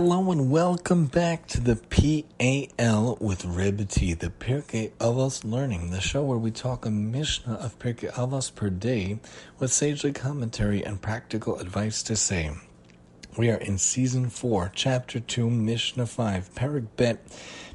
Hello and welcome back to the PAL with Reb T, the Pirkei Avos Learning, the show where we talk a Mishnah of Pirkei Avos per day with sagely commentary and practical advice to say. We are in season 4, chapter 2, Mishnah 5, Perek Bet,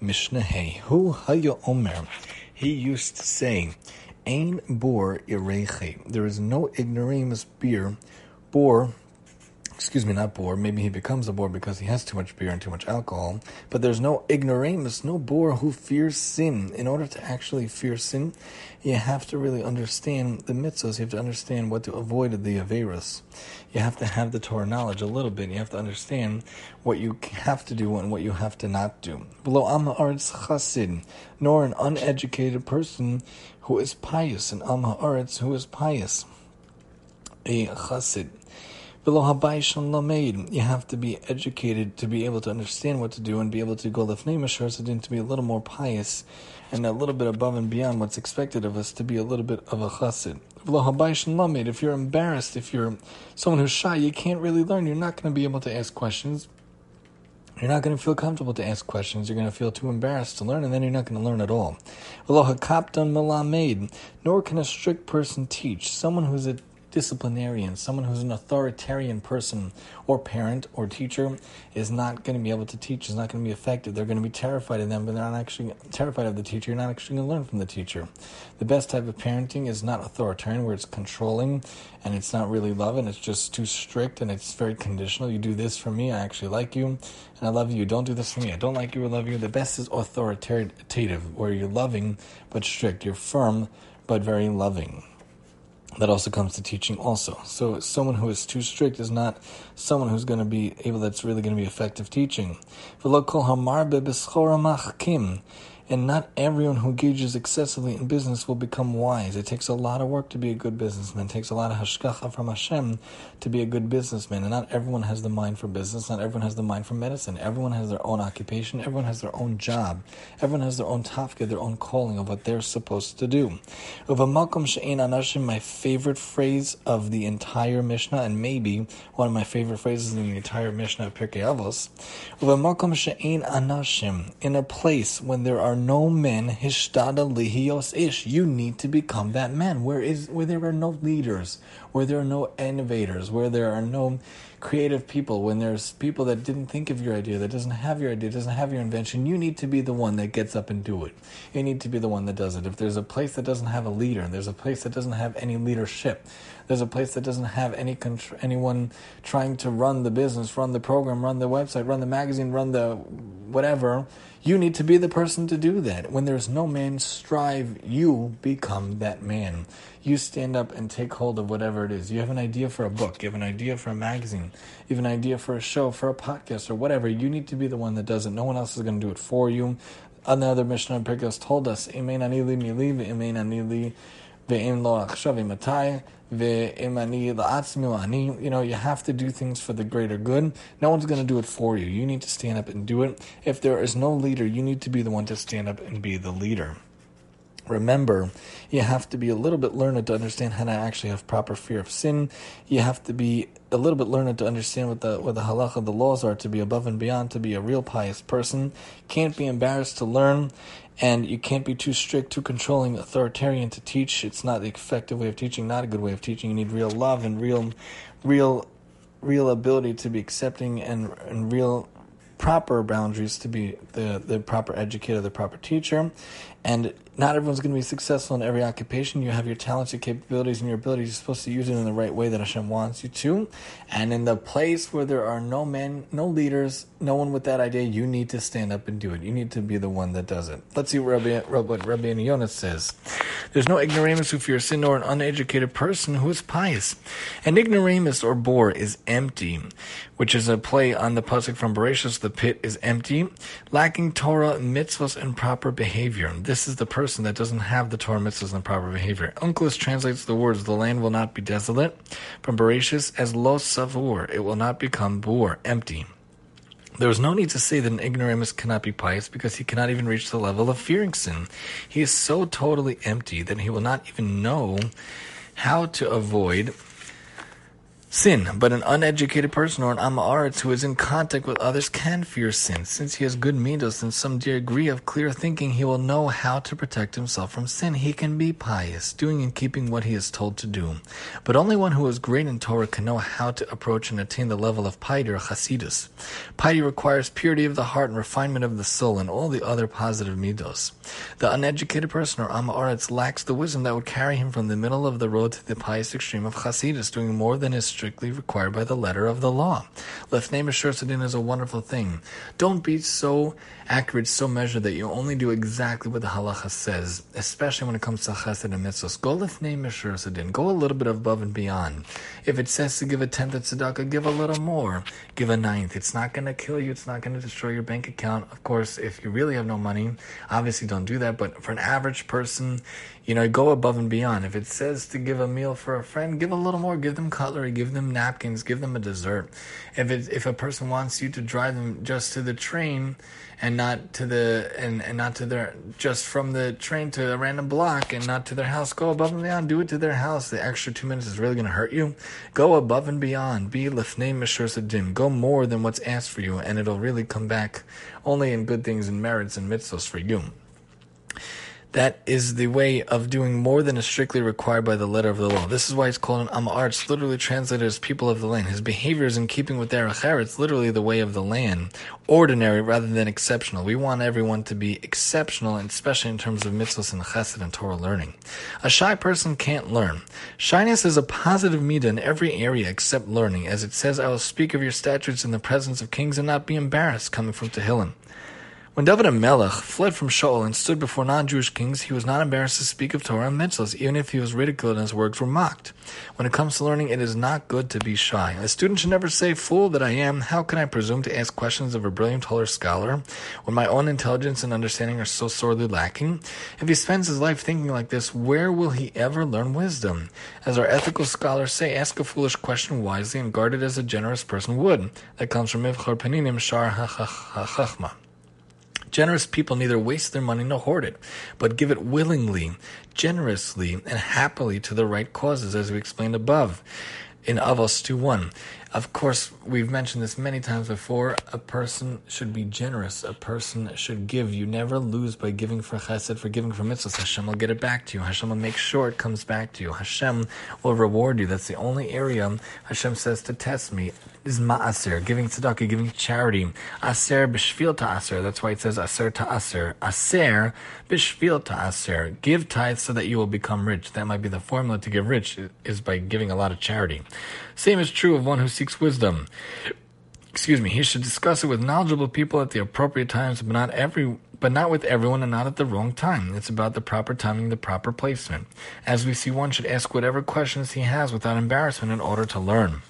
Mishnah Hey. Hu Haya Omer. He used to say, Ein bor ireche. There is no ignoramus beer, bor excuse me, not bore. Maybe he becomes a bore because he has too much beer and too much alcohol. But there's no ignoramus, no bore who fears sin. In order to actually fear sin, you have to really understand the mitzvahs. You have to understand what to avoid the averus. You have to have the Torah knowledge a little bit. You have to understand what you have to do and what you have to not do. Nor an uneducated person who is pious, an Amma Aretz who is pious, a Chasid. You have to be educated to be able to understand what to do and be able to go lefnei masharsadin to be a little more pious and a little bit above and beyond what's expected of us to be a little bit of a chassid. If you're embarrassed, if you're someone who's shy, you can't really learn. You're not going to be able to ask questions. You're not going to feel comfortable to ask questions. You're going to feel too embarrassed to learn, and then you're not going to learn at all. Nor can a strict person teach. Someone who's a disciplinarian, someone who's an authoritarian person or parent or teacher is not going to be able to teach, is not going to be effective. They're going to be terrified of them, but they're not actually terrified of the teacher. You're not actually going to learn from the teacher. The best type of parenting is not authoritarian, where it's controlling and it's not really love and it's just too strict and it's very conditional. You do this for me, I actually like you, and I love you. Don't do this for me, I don't like you or love you. The best is authoritative, where you're loving but strict. You're firm but very loving that also comes to teaching also. So someone who is too strict is not someone who's going to be able that's really going to be effective teaching and not everyone who engages excessively in business will become wise. It takes a lot of work to be a good businessman. It takes a lot of hashgacha from Hashem to be a good businessman. And not everyone has the mind for business. Not everyone has the mind for medicine. Everyone has their own occupation. Everyone has their own job. Everyone has their own tafka, their own calling of what they're supposed to do. Uvamalkom she'en anashim, my favorite phrase of the entire Mishnah, and maybe one of my favorite phrases in the entire Mishnah of Pirkei Avos, in a place when there are are no men hishtada lihios ish. You need to become that man. Where is where there are no leaders, where there are no innovators, where there are no creative people, when there's people that didn't think of your idea, that doesn't have your idea, doesn't have your invention, you need to be the one that gets up and do it. You need to be the one that does it. If there's a place that doesn't have a leader, and there's a place that doesn't have any leadership, there's a place that doesn't have any contr- anyone trying to run the business, run the program, run the website, run the magazine, run the whatever, you need to be the person to do that. When there's no man, strive, you become that man. You stand up and take hold of whatever it is. You have an idea for a book, you have an idea for a magazine, you have an idea for a show, for a podcast, or whatever. You need to be the one that does it. No one else is going to do it for you. Another Mishnah Pirkos told us, Imein anili mili, Imein anili ve'im lo achshavi matai, ve'imani la'atzmi ani. You know, you have to do things for the greater good. No one's going to do it for you. You need to stand up and do it. If there is no leader, you need to be the one to stand up and be the leader. Remember, you have to be a little bit learned to understand how to actually have proper fear of sin. You have to be a little bit learned to understand what the what the halacha, the laws are, to be above and beyond, to be a real pious person. Can't be embarrassed to learn, and you can't be too strict, too controlling, authoritarian to teach. It's not the effective way of teaching, not a good way of teaching. You need real love and real, real, real ability to be accepting and and real proper boundaries to be the, the proper educator, the proper teacher. And not everyone's going to be successful in every occupation. You have your talents, your capabilities, and your abilities. You're supposed to use it in the right way that Hashem wants you to. And in the place where there are no men, no leaders, no one with that idea, you need to stand up and do it. You need to be the one that does it. Let's see what Rabbi, what Rabbi says. There's no ignoramus who fears sin, nor an uneducated person who is pious. An ignoramus or bore is empty, which is a play on the pasuk from Bereshit. The pit is empty, lacking Torah, mitzvahs, and proper behavior. This is the person that doesn't have the Torah, mitzvahs, and proper behavior. Onkelos translates the words, "The land will not be desolate," from Bereshit as lo savur. It will not become bore, empty. There is no need to say that an ignoramus cannot be pious because he cannot even reach the level of fearing sin. He is so totally empty that he will not even know how to avoid sin, but an uneducated person or an amaretz who is in contact with others can fear sin. Since he has good midos and some degree of clear thinking, he will know how to protect himself from sin. He can be pious, doing and keeping what he is told to do. But only one who is great in Torah can know how to approach and attain the level of piety or chasidus. Piety requires purity of the heart and refinement of the soul and all the other positive midos. The uneducated person or amaretz lacks the wisdom that would carry him from the middle of the road to the pious extreme of chasidus, doing more than is strictly required by the letter of the law. Lefnei Meshur Sadin is a wonderful thing. Don't be so accurate, so measured that you only do exactly what the halacha says, especially when it comes to chesed and mitzvahs. Go lefnei Meshur Sadin. Go a little bit above and beyond. If it says to give a tenth of tzedakah, give a little more. Give a ninth. It's not going to kill you. It's not going to destroy your bank account. Of course, if you really have no money, obviously don't do that. But for an average person, you know, go above and beyond. If it says to give a meal for a friend, give a little more. Give them cutlery, give them napkins, give them a dessert. If it, if a person wants you to drive them just to the train and not to the and, and not to their just from the train to a random block and not to their house, go above and beyond. Do it to their house. The extra two minutes is really going to hurt you. Go above and beyond. Be lefnei mishur sadim. Go more than what's asked for you, and it'll really come back only in good things and merits and mitzvahs for you. That is the way of doing more than is strictly required by the letter of the law. This is why it's called an Amar. It's literally translated as people of the land. His behavior is in keeping with their acher. It's literally the way of the land. Ordinary rather than exceptional. We want everyone to be exceptional, especially in terms of mitzvahs and chesed and Torah learning. A shy person can't learn. Shyness is a positive midah in every area except learning. As it says, I will speak of your statutes in the presence of kings and not be embarrassed, coming from Tehillim. When David Melech fled from Shaul and stood before non-Jewish kings, he was not embarrassed to speak of Torah and mitzvahs, even if he was ridiculed and his words were mocked. When it comes to learning, it is not good to be shy. A student should never say, "Fool that I am! How can I presume to ask questions of a brilliant taller scholar when my own intelligence and understanding are so sorely lacking?" If he spends his life thinking like this, where will he ever learn wisdom? As our ethical scholars say, ask a foolish question wisely and guard it as a generous person would. That comes from Mivchar Peninim Shar HaChachma. Generous people neither waste their money nor hoard it, but give it willingly, generously, and happily to the right causes, as we explained above in Avos 2.1. Of course, we've mentioned this many times before. A person should be generous. A person should give. You never lose by giving for chesed, for giving for mitzvahs. Hashem will get it back to you. Hashem will make sure it comes back to you. Hashem will reward you. That's the only area Hashem says to test me is ma'aser, giving tzedakah, giving charity. Aser b'shvil ta'aser. That's why it says aser ta'aser. Aser b'shvil ta'aser. Give tithes so that you will become rich. That might be the formula to get rich, is by giving a lot of charity. Same is true of one who seeks wisdom. Excuse me, he should discuss it with knowledgeable people at the appropriate times, but not every but not with everyone and not at the wrong time. It's about the proper timing, the proper placement. As we see, one should ask whatever questions he has without embarrassment in order to learn.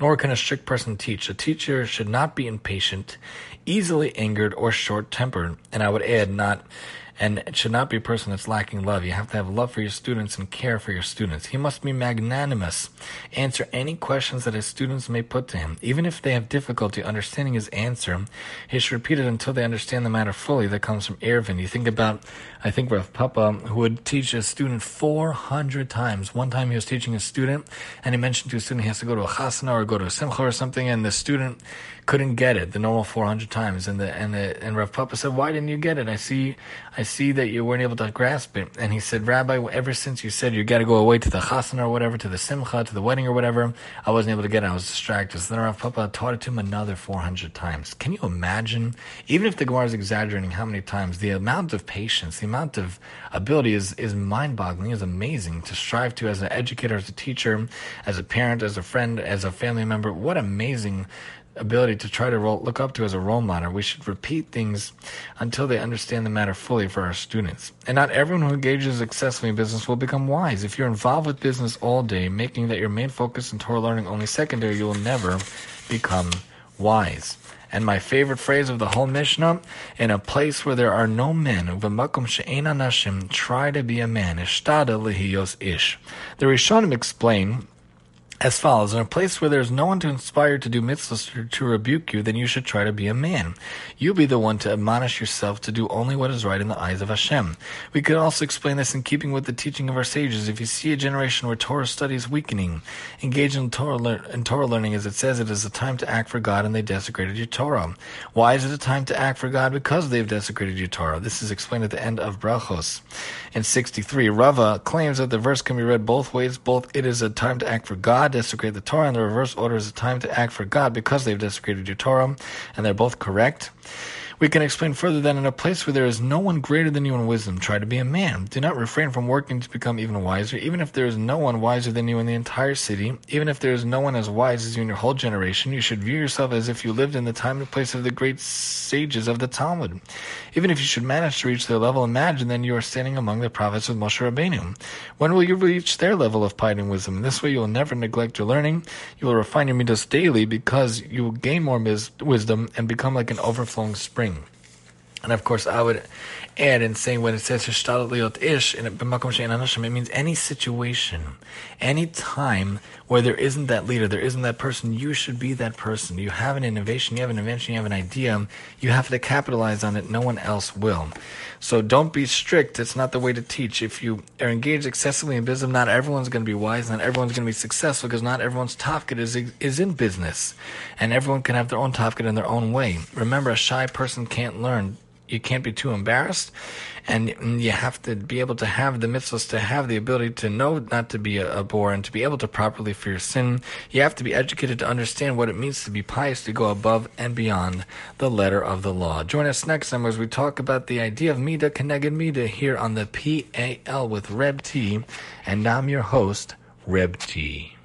Nor can a strict person teach. A teacher should not be impatient, easily angered, or short tempered. And I would add, not and it should not be a person that's lacking love. You have to have love for your students and care for your students. He must be magnanimous, answer any questions that his students may put to him. Even if they have difficulty understanding his answer, he should repeat it until they understand the matter fully. That comes from Eruvin. You think about, I think Rav Papa, who would teach a student 400 times. One time he was teaching a student, and he mentioned to a student he has to go to a chasana or go to a simcha or something, and the student couldn't get it the normal 400 times. And the and the and Rav Papa said why didn't you get it? I see I see that you weren't able to grasp it. And he said Rabbi ever since you said you got to go away to the chasana or whatever to the simcha to the wedding or whatever I wasn't able to get it. I was distracted. So then Rav Papa taught it to him another 400 times. Can you imagine even if the Gemara is exaggerating how many times the amount of patience the amount of ability is is mind-boggling is amazing to strive to as an educator as a teacher as a parent as a friend as a family member. What amazing ability to try to roll, look up to as a role model. We should repeat things until they understand the matter fully for our students. And not everyone who engages successfully in business will become wise. If you're involved with business all day, making that your main focus and Torah learning only secondary, you will never become wise. And my favorite phrase of the whole Mishnah, in a place where there are no men, v'makom she'ena nashim, try to be a man, ish. The Rishonim explain as follows In a place where there is no one to inspire to do mitzvahs or to rebuke you, then you should try to be a man. You be the one to admonish yourself to do only what is right in the eyes of Hashem. We could also explain this in keeping with the teaching of our sages. If you see a generation where Torah study is weakening, engage in Torah, lear- in Torah learning as it says it is a time to act for God and they desecrated your Torah. Why is it a time to act for God? Because they've desecrated your Torah. This is explained at the end of Brachos. In 63, Rava claims that the verse can be read both ways. Both it is a time to act for God desecrate the Torah, and the reverse order is a time to act for God because they've desecrated your Torah, and they're both correct. We can explain further that in a place where there is no one greater than you in wisdom, try to be a man. Do not refrain from working to become even wiser, even if there is no one wiser than you in the entire city, even if there is no one as wise as you in your whole generation. You should view yourself as if you lived in the time and place of the great sages of the Talmud. Even if you should manage to reach their level, imagine then you are standing among the prophets with Moshe Rabbeinu. When will you reach their level of piety and wisdom? In this way, you will never neglect your learning. You will refine your midas daily because you will gain more wisdom and become like an overflowing spring. And of course, I would add in saying when it says liot ish in it means any situation, any time where there isn't that leader, there isn't that person. You should be that person. You have an innovation, you have an invention, you have an idea. You have to capitalize on it. No one else will. So don't be strict. It's not the way to teach. If you are engaged excessively in business, not everyone's going to be wise, not everyone's going to be successful because not everyone's tafkid is is in business, and everyone can have their own tafkid in their own way. Remember, a shy person can't learn you can't be too embarrassed, and you have to be able to have the mitzvahs to have the ability to know not to be a, a bore and to be able to properly fear sin. You have to be educated to understand what it means to be pious, to go above and beyond the letter of the law. Join us next time as we talk about the idea of Mida Keneged Mida here on the PAL with Reb T, and I'm your host, Reb T.